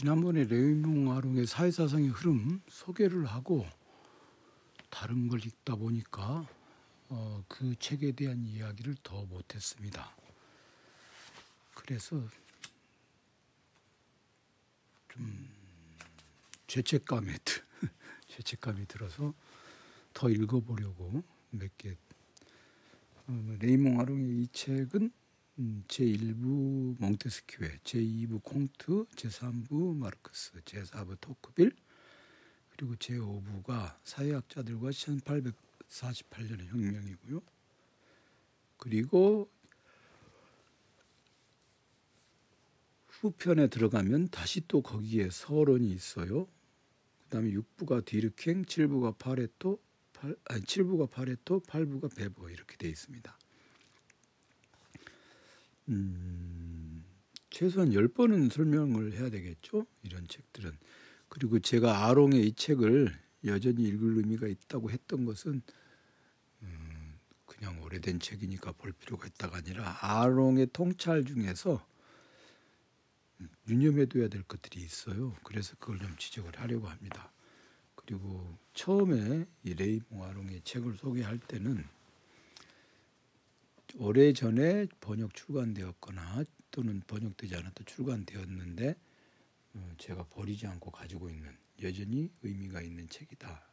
지난번에 레이몽 아롱의 사회사상의 흐름 소개를 하고 다른 걸 읽다 보니까 어, 그 책에 대한 이야기를 더 못했습니다. 그래서 좀 죄책감에 죄책감이 들어서 더 읽어보려고 몇 개. 어, 레이몽 아롱의 이 책은 음, 제1부 몽테스키외, 제2부 콩트, 제3부 마르크스, 제4부 토크빌, 그리고 제5부가 사회학자들과 1848년의 혁명이고요. 그리고 후편에 들어가면 다시 또 거기에 서론이 있어요. 그 다음에 6부가 뒤르켐, 7부가 파레토, 8, 아니 7부가 파레토, 8부가 베버 이렇게 되어 있습니다. 음, 최소한 10번은 설명을 해야 되겠죠. 이런 책들은. 그리고 제가 아롱의 이 책을 여전히 읽을 의미가 있다고 했던 것은 음, 그냥 오래된 책이니까 볼 필요가 있다가 아니라 아롱의 통찰 중에서 유념해둬야 될 것들이 있어요. 그래서 그걸 좀 지적을 하려고 합니다. 그리고 처음에 이 레이 몽 아롱의 책을 소개할 때는 오래 전에 번역 출간되었거나 또는 번역되지 않았다 출간되었는데 어, 제가 버리지 않고 가지고 있는 여전히 의미가 있는 책이다.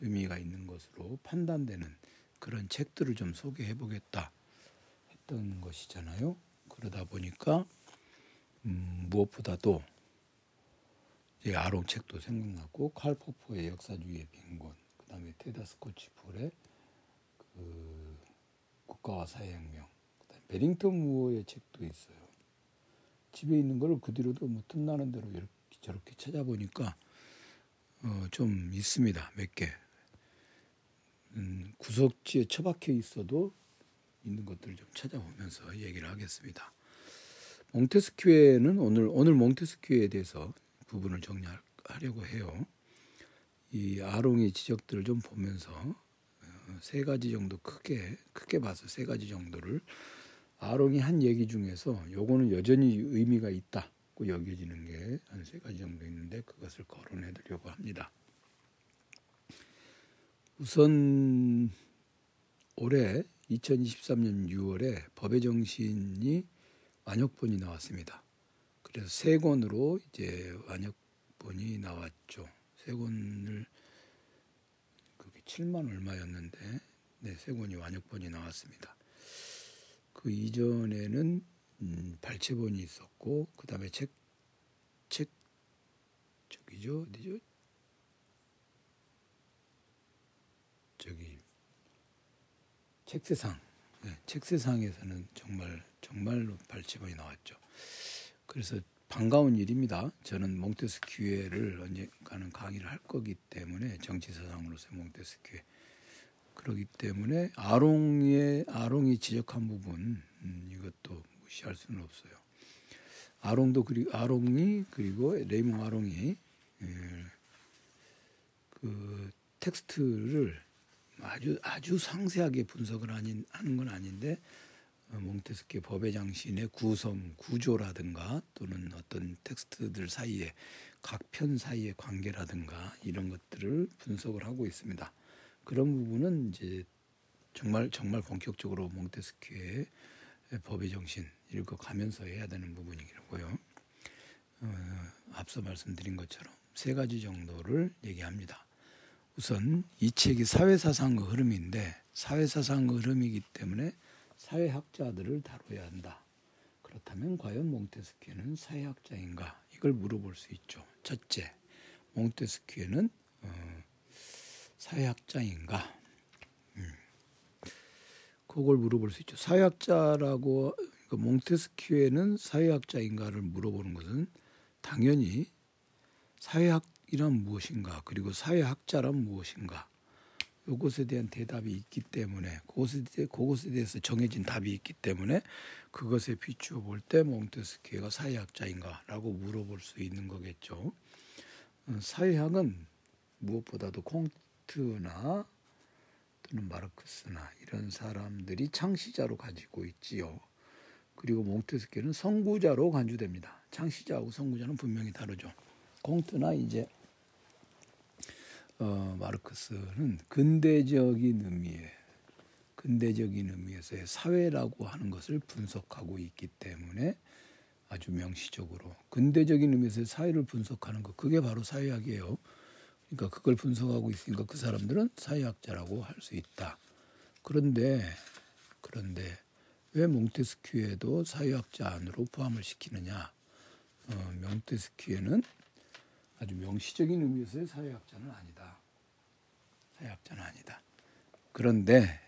의미가 있는 것으로 판단되는 그런 책들을 좀 소개해 보겠다 했던 것이잖아요. 그러다 보니까 음, 무엇보다도 이 아롱 책도 생각났고 칼 포포의 역사주의의 빈곤, 그다음에 테다 스코치 그 국가와 사회혁명, 그다음에 베링턴 무어의 책도 있어요. 집에 있는 걸 그 뒤로도 뭐 틈나는 대로 이렇게 저렇게 찾아보니까 어, 좀 있습니다. 몇 개. 음, 구석지에 처박혀 있어도 있는 것들을 좀 찾아보면서 얘기를 하겠습니다. 몽테스큐에는 오늘 오늘 몽테스큐에 대해서 부분을 정리하려고 해요. 이 아롱의 지적들을 좀 보면서 어, 세 가지 정도 크게 크게 봐서 세 가지 정도를 아롱이 한 얘기 중에서 요거는 여전히 의미가 있다고 여겨지는 게 한 세 가지 정도 있는데 그것을 거론해 드리려고 합니다. 우선 올해 2023년 6월에 법의 정신이 완역본이 나왔습니다. 그래서 세 권으로 이제 완역본이 나왔죠. 세 권을 7만 얼마였는데 네, 세 권이 완역본이 나왔습니다. 그 이전에는 음, 발췌본이 있었고 그 다음에 책, 책 저기죠 어디죠? 저기 책세상 네, 책세상에서는 정말 정말로 발췌본이 나왔죠. 그래서 반가운 일입니다. 저는 몽테스큐에를 언젠가는 강의를 할 거기 때문에 정치사상으로서 몽테스큐에 그러기 때문에 아롱의 아롱이 지적한 부분 음, 이것도 무시할 수는 없어요. 아롱도 그리고 아롱이 그리고 레이몽 아롱이 예, 그 텍스트를 아주 아주 상세하게 분석을 하는 건 아닌데 어, 몽테스큐 법의 장신의 구성 구조라든가 또는 어떤 텍스트들 사이에 각 편 사이의 관계라든가 이런 것들을 분석을 하고 있습니다. 그런 부분은 이제 정말 정말 본격적으로 몽테스큐의 법의 정신 읽어가면서 해야 되는 부분이고요. 어, 앞서 말씀드린 것처럼 세 가지 정도를 얘기합니다. 우선 이 책이 사회사상의 흐름인데 사회사상의 흐름이기 때문에 사회학자들을 다뤄야 한다. 그렇다면 과연 몽테스큐는 사회학자인가? 이걸 물어볼 수 있죠. 첫째, 몽테스큐는 어, 사회학자인가? 음. 그걸 물어볼 수 있죠. 사회학자라고 그 몽테스큐에는 사회학자인가를 물어보는 것은 당연히 사회학이란 무엇인가 그리고 사회학자란 무엇인가 이것에 대한 대답이 있기 때문에 그것에, 그것에 대해서 정해진 답이 있기 때문에 그것에 비추어 볼 때 몽테스키가 사회학자인가라고 물어볼 수 있는 거겠죠. 어, 사회학은 무엇보다도 콩트나 또는 마르크스나 이런 사람들이 창시자로 가지고 있지요. 그리고 몽테스키는 선구자로 간주됩니다. 창시자하고 선구자는 분명히 다르죠. 공트나 이제 어, 마르크스는 근대적인 의미의 근대적인 의미에서의 사회라고 하는 것을 분석하고 있기 때문에 아주 명시적으로 근대적인 의미에서 사회를 분석하는 것 그게 바로 사회학이에요. 그러니까 그걸 분석하고 있으니까 그 사람들은 사회학자라고 할 수 있다. 그런데 그런데 왜 몽테스큐에도 사회학자 안으로 포함을 시키느냐? 어, 몽테스큐에는 아주 명시적인 의미에서의 사회학자는 아니다. 사회학자는 아니다. 그런데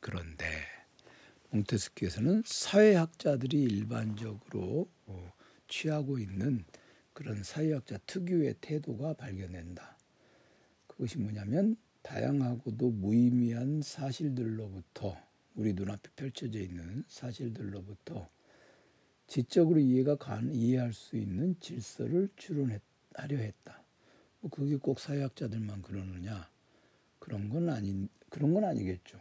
그런데 몽테스키에서는 사회학자들이 일반적으로 어, 취하고 있는 그런 사회학자 특유의 태도가 발견된다. 그것이 뭐냐면 다양하고도 무의미한 사실들로부터 우리 눈앞에 펼쳐져 있는 사실들로부터 지적으로 이해가 간, 이해할 수 있는 질서를 추론 하려 했다. 뭐 그게 꼭 사회학자들만 그러느냐? 그런 건 아닌 그런 건 아니겠죠.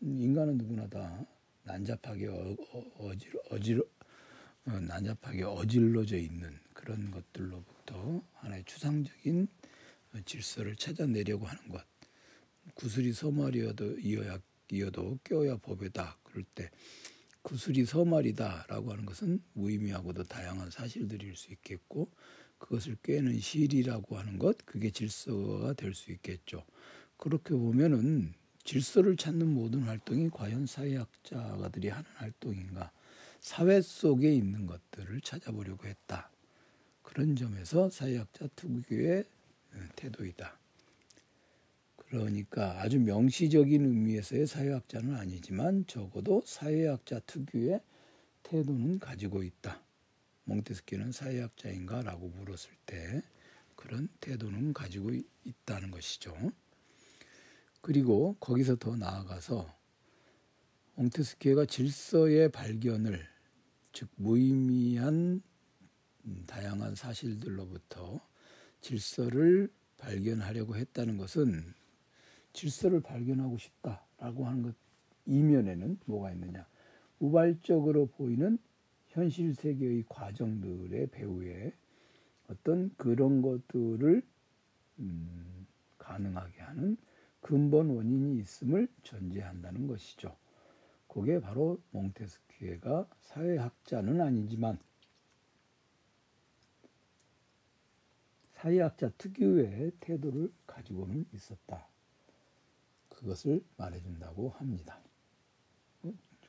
인간은 누구나 다 난잡하게 어, 어, 질 어질 어, 난잡하게 어질러져 있는 그런 것들로부터 하나의 추상적인 질서를 찾아내려고 하는 것. 구슬이 서말이어도 이어야 이어도 껴야 법이다. 그럴 때 구슬이 서말이다라고 하는 것은 무의미하고도 다양한 사실들일 수 있겠고 그것을 꿰는 실이라고 하는 것 그게 질서가 될 수 있겠죠. 그렇게 보면은 질서를 찾는 모든 활동이 과연 사회학자들이 하는 활동인가? 사회 속에 있는 것들을 찾아보려고 했다. 그런 점에서 사회학자 특유의 어, 태도이다. 그러니까 아주 명시적인 의미에서의 사회학자는 아니지만 적어도 사회학자 특유의 태도는 가지고 있다. 몽테스키는 사회학자인가? 라고 물었을 때 그런 태도는 가지고 있다는 것이죠. 그리고 거기서 더 나아가서 옹테스키에가 질서의 발견을 즉 무의미한 다양한 사실들로부터 질서를 발견하려고 했다는 것은 질서를 발견하고 싶다라고 하는 것 이면에는 뭐가 있느냐 우발적으로 보이는 현실 세계의 과정들의 배후에 어떤 그런 것들을 음, 가능하게 하는 근본 원인이 있음을 전제한다는 것이죠. 그게 바로 몽테스키에가 사회학자는 아니지만 사회학자 특유의 태도를 가지고는 있었다. 그것을 말해준다고 합니다.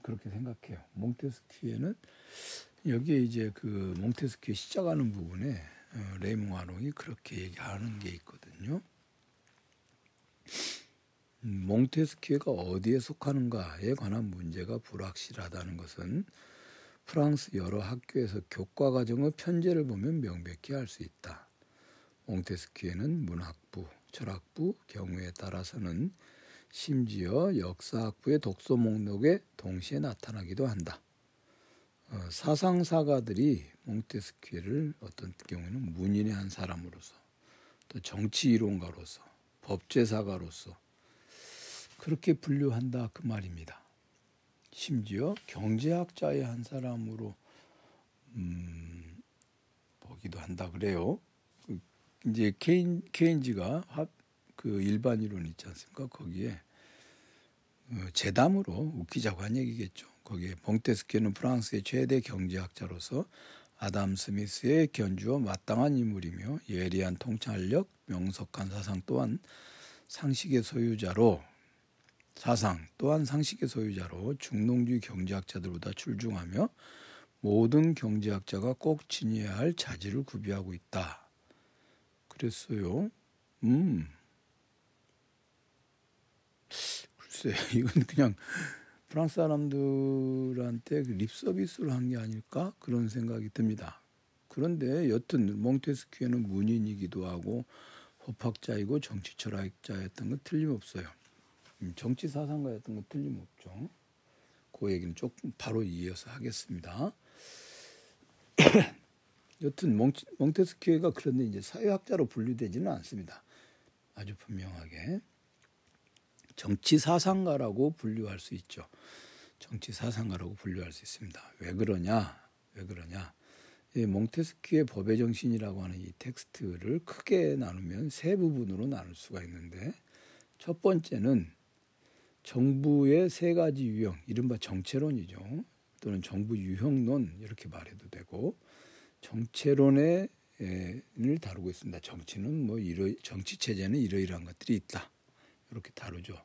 그렇게 생각해요. 몽테스키에는 여기에 이제 그 몽테스키에 시작하는 부분에 어, 레이몽 아롱이 그렇게 얘기하는 게 있거든요. 몽테스키에가 어디에 속하는가에 관한 문제가 불확실하다는 것은 프랑스 여러 학교에서 교과 과정의 편제를 보면 명백히 알 수 있다. 몽테스키에는 문학부, 철학부, 경우에 따라서는 심지어 역사학부의 독서 목록에 동시에 나타나기도 한다. 어, 사상사가들이 몽테스키를 어떤 경우에는 문인의 한 사람으로서 또 정치 이론가로서 법제사가로서 그렇게 분류한다 그 말입니다. 심지어 경제학자의 한 사람으로 음, 보기도 한다 그래요. 그 이제 케인 케인지가 합, 그 일반 이론 있지 않습니까? 거기에 어, 재담으로 웃기자고 한 얘기겠죠. 거기에 몽테스키는 프랑스의 최대 경제학자로서 아담 스미스의 견주어 마땅한 인물이며 예리한 통찰력, 명석한 사상 또한 상식의 소유자로 사상 또한 상식의 소유자로 중농주의 경제학자들보다 출중하며 모든 경제학자가 꼭 지녀야 할 자질을 구비하고 있다. 그랬어요. 음. 글쎄, 이건 그냥 프랑스 사람들한테 그립 서비스를 한 게 아닐까 그런 생각이 듭니다. 그런데 여튼 몽테스키에는 문인이기도 하고 법학자이고 정치 철학자였던 건 틀림없어요. 음, 정치 사상가였던 건 틀림없죠. 그 얘기는 조금 바로 이어서 하겠습니다. 여튼 몽테스키에가 그런데 이제 사회학자로 분류되지는 않습니다. 아주 분명하게 정치 사상가라고 분류할 수 있죠. 정치 사상가라고 분류할 수 있습니다. 왜 그러냐? 왜 그러냐? 이 몽테스키의 법의 정신이라고 하는 이 텍스트를 크게 나누면 세 부분으로 나눌 수가 있는데 첫 번째는 정부의 세 가지 유형, 이른바 정체론이죠. 또는 정부 유형론 이렇게 말해도 되고 정체론의 를 다루고 있습니다. 정치는 뭐 이러 정치 체제는 이러이러한 것들이 있다. 이렇게 다루죠.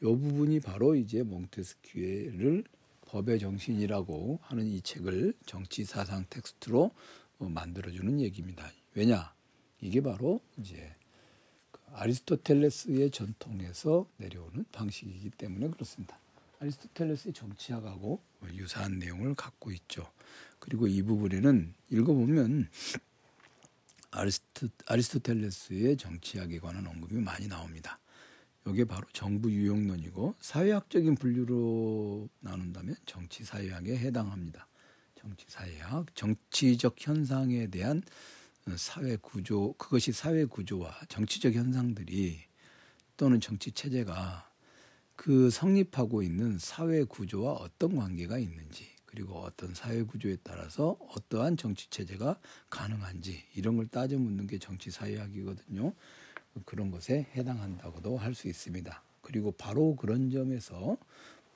이 부분이 바로 이제 몽테스키를 법의 정신이라고 하는 이 책을 정치 사상 텍스트로 어, 만들어주는 얘기입니다. 왜냐? 이게 바로 이제 그 아리스토텔레스의 전통에서 내려오는 방식이기 때문에 그렇습니다. 아리스토텔레스의 정치학하고 유사한 내용을 갖고 있죠. 그리고 이 부분에는 읽어보면 아리스토, 아리스토텔레스의 정치학에 관한 언급이 많이 나옵니다. 이게 바로 정부 유형론이고 사회학적인 분류로 나눈다면 정치 사회학에 해당합니다. 정치 사회학, 정치적 현상에 대한 사회 구조, 그것이 사회 구조와 정치적 현상들이 또는 정치 체제가 그 성립하고 있는 사회 구조와 어떤 관계가 있는지 그리고 어떤 사회 구조에 따라서 어떠한 정치 체제가 가능한지 이런 걸 따져 묻는 게 정치 사회학이거든요. 그런 것에 해당한다고도 할 수 있습니다. 그리고 바로 그런 점에서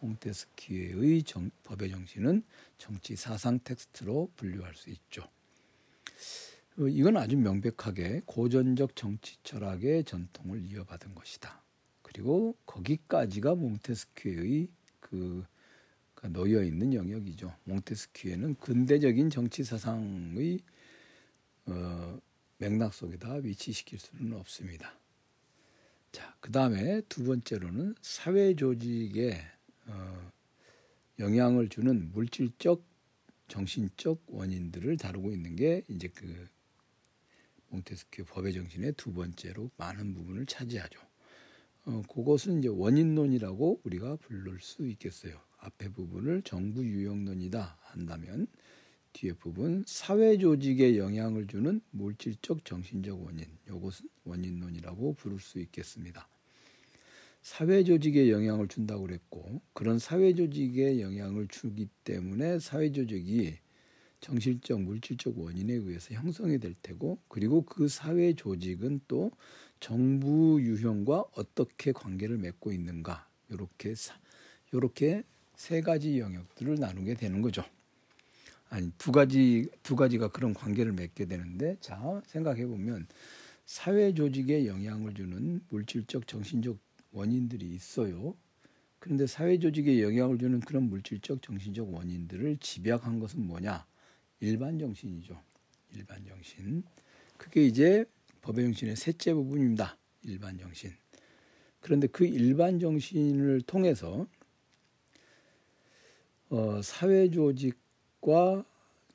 몽테스키의 정, 법의 정신은 정치 사상 텍스트로 분류할 수 있죠. 어, 이건 아주 명백하게 고전적 정치 철학의 전통을 이어받은 것이다. 그리고 거기까지가 몽테스키의 그 놓여 있는 영역이죠. 몽테스키에는 근대적인 정치 사상의 어, 맥락 속에다 위치시킬 수는 없습니다. 자, 그 다음에 두 번째로는 사회 조직에 어, 영향을 주는 물질적, 정신적 원인들을 다루고 있는 게 이제 그 몽테스큐 법의 정신의 두 번째로 많은 부분을 차지하죠. 어, 그것은 이제 원인론이라고 우리가 부를 수 있겠어요. 앞에 부분을 정부 유형론이다 한다면 뒤에 부분 사회 조직에 영향을 주는 물질적 정신적 원인 이것은 원인론이라고 부를 수 있겠습니다. 사회 조직에 영향을 준다고 그랬고 그런 사회 조직에 영향을 주기 때문에 사회 조직이 정신적 물질적 원인에 의해서 형성이 될 테고 그리고 그 사회 조직은 또 정부 유형과 어떻게 관계를 맺고 있는가 이렇게 이렇게 세 가지 영역들을 나누게 되는 거죠. 아니 두 가지 두 가지가 그런 관계를 맺게 되는데 자 생각해 보면 사회 조직에 영향을 주는 물질적 정신적 원인들이 있어요. 그런데 사회 조직에 영향을 주는 그런 물질적 정신적 원인들을 집약한 것은 뭐냐? 일반 정신이죠. 일반 정신. 그게 이제 법의 정신의 셋째 부분입니다. 일반 정신. 그런데 그 일반 정신을 통해서 어, 사회 조직 과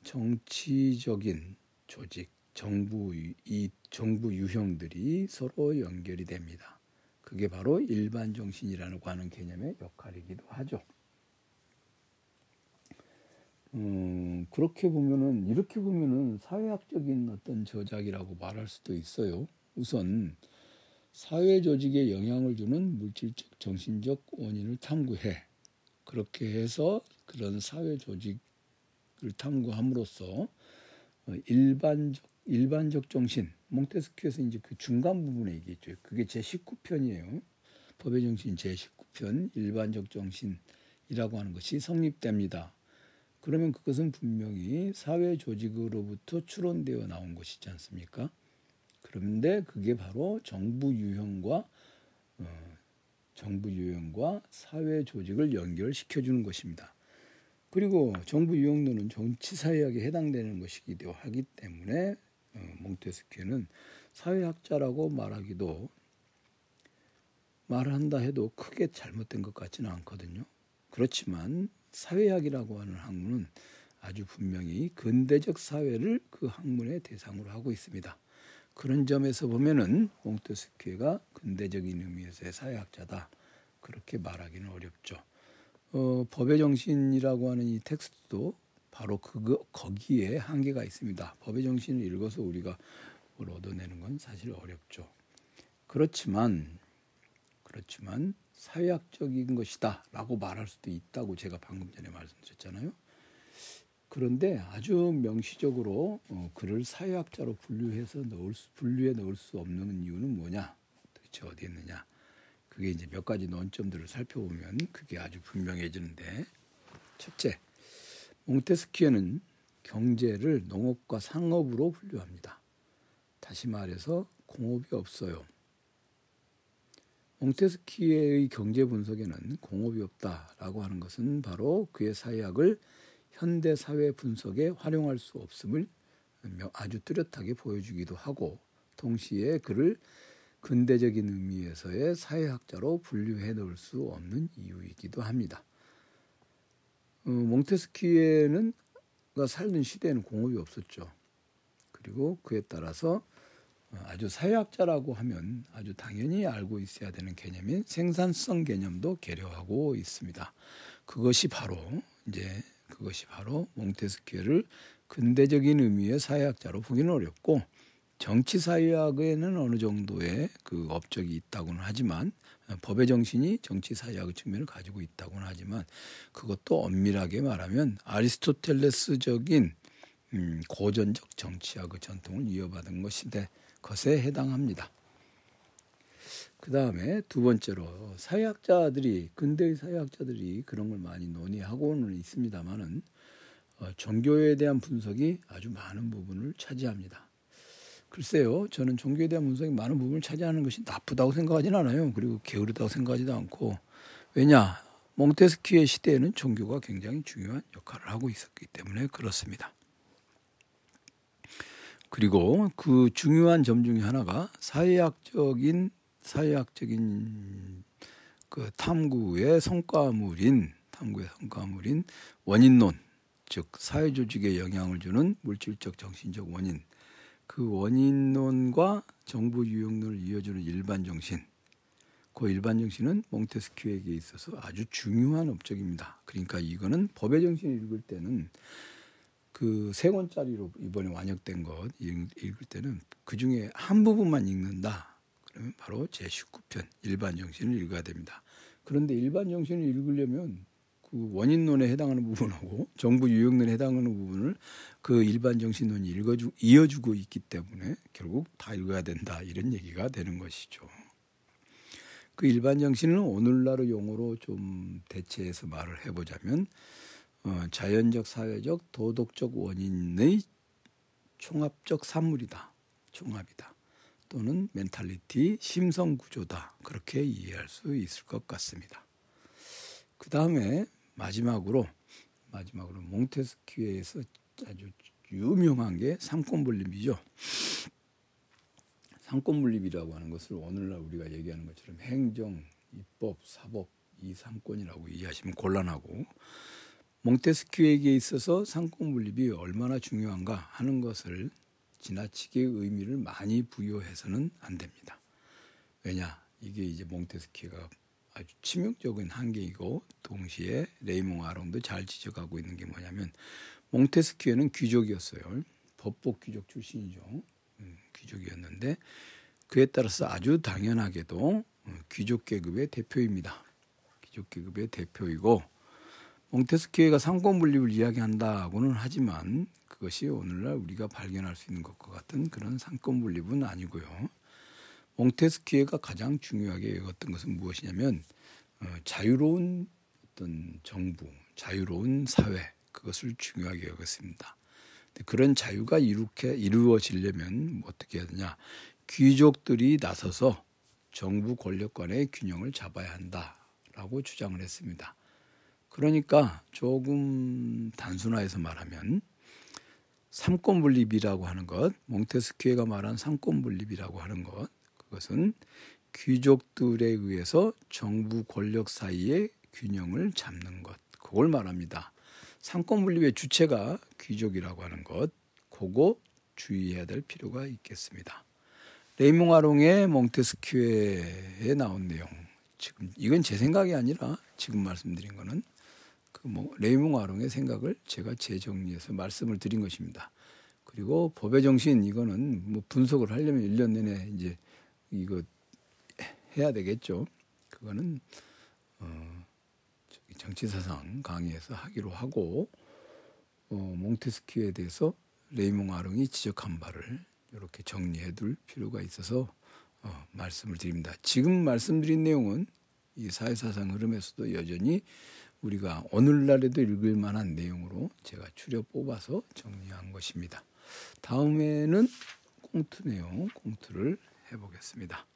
정치적인 조직, 정부 이 정부 유형들이 서로 연결이 됩니다. 그게 바로 일반 정신이라고 하는 개념의 역할이기도 하죠. 음, 그렇게 보면은 이렇게 보면은 사회학적인 어떤 저작이라고 말할 수도 있어요. 우선 사회 조직에 영향을 주는 물질적 정신적 원인을 탐구해. 그렇게 해서 그런 사회 조직 를 탐구함으로써 어, 일반적 일반적 정신 몽테스키에서 이제 그 중간 부분에 얘기했죠. 그게 제 19편이에요. 법의 정신 제 19편 일반적 정신이라고 하는 것이 성립됩니다. 그러면 그것은 분명히 사회 조직으로부터 추론되어 나온 것이지 않습니까? 그런데 그게 바로 정부 유형과 어, 정부 유형과 사회 조직을 연결시켜 주는 것입니다. 그리고 정부 유형론은 정치사회학에 해당되는 것이기도 하기 때문에 어, 몽테스키는 사회학자라고 말하기도 말한다 해도 크게 잘못된 것 같지는 않거든요. 그렇지만 사회학이라고 하는 학문은 아주 분명히 근대적 사회를 그 학문의 대상으로 하고 있습니다. 그런 점에서 보면은 몽테스키가 근대적인 의미에서의 사회학자다 그렇게 말하기는 어렵죠. 어, 법의 정신이라고 하는 이 텍스트도 바로 그거 거기에 한계가 있습니다. 법의 정신을 읽어서 우리가 뭘 얻어내는 건 사실 어렵죠. 그렇지만 그렇지만 사회학적인 것이다라고 말할 수도 있다고 제가 방금 전에 말씀드렸잖아요. 그런데 아주 명시적으로 어, 그를 사회학자로 분류해서 넣을 수, 분류에 넣을 수 없는 이유는 뭐냐? 도대체 어디 있느냐? 그게 이제 몇 가지 논점들을 살펴보면 그게 아주 분명해지는데 첫째, 몽테스키에는 경제를 농업과 상업으로 분류합니다. 다시 말해서 공업이 없어요. 몽테스키의 경제 분석에는 공업이 없다라고 하는 것은 바로 그의 사회학을 현대 사회 분석에 활용할 수 없음을 아주 뚜렷하게 보여주기도 하고 동시에 그를 근대적인 의미에서의 사회학자로 분류해 놓을 수 없는 이유이기도 합니다. 어, 몽테스키에는 살던 시대에는 공업이 없었죠. 그리고 그에 따라서 아주 사회학자라고 하면 아주 당연히 알고 있어야 되는 개념인 생산성 개념도 계려하고 있습니다. 그것이 바로 이제 그것이 바로 몽테스키를 근대적인 의미의 사회학자로 보기는 어렵고 정치 사회학에는 어느 정도의 그 업적이 있다고는 하지만 법의 정신이 정치 사회학의 측면을 가지고 있다고는 하지만 그것도 엄밀하게 말하면 아리스토텔레스적인 음, 고전적 정치학의 전통을 이어받은 것인데 것에 해당합니다. 그 다음에 두 번째로 사회학자들이 근대의 사회학자들이 그런 걸 많이 논의하고는 있습니다만은 어, 종교에 대한 분석이 아주 많은 부분을 차지합니다. 글쎄요, 저는 종교에 대한 분석이 많은 부분을 차지하는 것이 나쁘다고 생각하지는 않아요. 그리고 게으르다고 생각하지도 않고 왜냐 몽테스키의 시대에는 종교가 굉장히 중요한 역할을 하고 있었기 때문에 그렇습니다. 그리고 그 중요한 점 중에 하나가 사회학적인 사회학적인 그 탐구의 성과물인 탐구의 성과물인 원인론 즉 사회 조직에 영향을 주는 물질적 정신적 원인 그 원인론과 정부 유형론을 이어주는 일반 정신 그 일반 정신은 몽테스큐에게 있어서 아주 중요한 업적입니다. 그러니까 이거는 법의 정신을 읽을 때는 그 세 권짜리로 이번에 완역된 것 읽을 때는 그 중에 한 부분만 읽는다. 그러면 바로 제 19편 일반 정신을 읽어야 됩니다. 그런데 일반 정신을 읽으려면 그 원인론에 해당하는 부분하고 정부 유형론에 해당하는 부분을 그 일반 정신론이 읽어주 이어주고 있기 때문에 결국 다 읽어야 된다 이런 얘기가 되는 것이죠. 그 일반 정신은 오늘날의 용어로 좀 대체해서 말을 해보자면 어, 자연적, 사회적, 도덕적 원인의 총합적 산물이다. 총합이다. 또는 멘탈리티, 심성 구조다. 그렇게 이해할 수 있을 것 같습니다. 그 다음에 마지막으로 마지막으로 몽테스키에서 아주 유명한 게 삼권분립이죠. 삼권분립이라고 하는 것을 오늘날 우리가 얘기하는 것처럼 행정, 입법, 사법 이 삼권이라고 이해하시면 곤란하고 몽테스큐에게 있어서 상권 분립이 얼마나 중요한가 하는 것을 지나치게 의미를 많이 부여해서는 안 됩니다. 왜냐? 이게 이제 몽테스키가 아주 치명적인 한계이고 동시에 레이몽 아롱도 잘 지적하고 있는 게 뭐냐면 몽테스키에는 귀족이었어요. 법복 귀족 출신이죠. 음, 귀족이었는데 그에 따라서 아주 당연하게도 음, 귀족 계급의 대표입니다. 귀족 계급의 대표이고 몽테스키에가 상권 분립을 이야기한다고는 하지만 그것이 오늘날 우리가 발견할 수 있는 것과 같은 그런 상권 분립은 아니고요. 몽테스키에가 가장 중요하게 여겼던 것은 무엇이냐면 어, 자유로운 어떤 정부, 자유로운 사회 그것을 중요하게 여겼습니다. 그런 자유가 이렇게 이루어지려면 뭐 어떻게 해야 되냐? 귀족들이 나서서 정부 권력 간의 균형을 잡아야 한다라고 주장을 했습니다. 그러니까 조금 단순화해서 말하면 삼권 분립이라고 하는 것, 몽테스키에가 말한 삼권 분립이라고 하는 것, 그것은 귀족들에 의해서 정부 권력 사이의 균형을 잡는 것, 그걸 말합니다. 삼권 분립의 주체가 귀족이라고 하는 것, 그거 주의해야 될 필요가 있겠습니다. 레이몽 아롱의 몽테스키에에 나온 내용, 지금 이건 제 생각이 아니라 지금 말씀드린 거는 그 뭐 레이몽 아롱의 생각을 제가 재정리해서 말씀을 드린 것입니다. 그리고 법의 정신 이거는 뭐 분석을 하려면 1년 내내 이제 이거 해야 되겠죠. 그 그거는 어, 정치사상 강의에서 하기로 하고 어, 몽테스키에 대해서 레이몽 아롱이 지적한 바를 이렇게 정리해둘 필요가 있어서 어, 말씀을 드립니다. 지금 말씀드린 내용은 이 사회사상 흐름에서도 여전히 우리가 오늘날에도 읽을 만한 내용으로 제가 추려 뽑아서 정리한 것입니다. 다음에는 꽁트 내용, 꽁트를 해보겠습니다.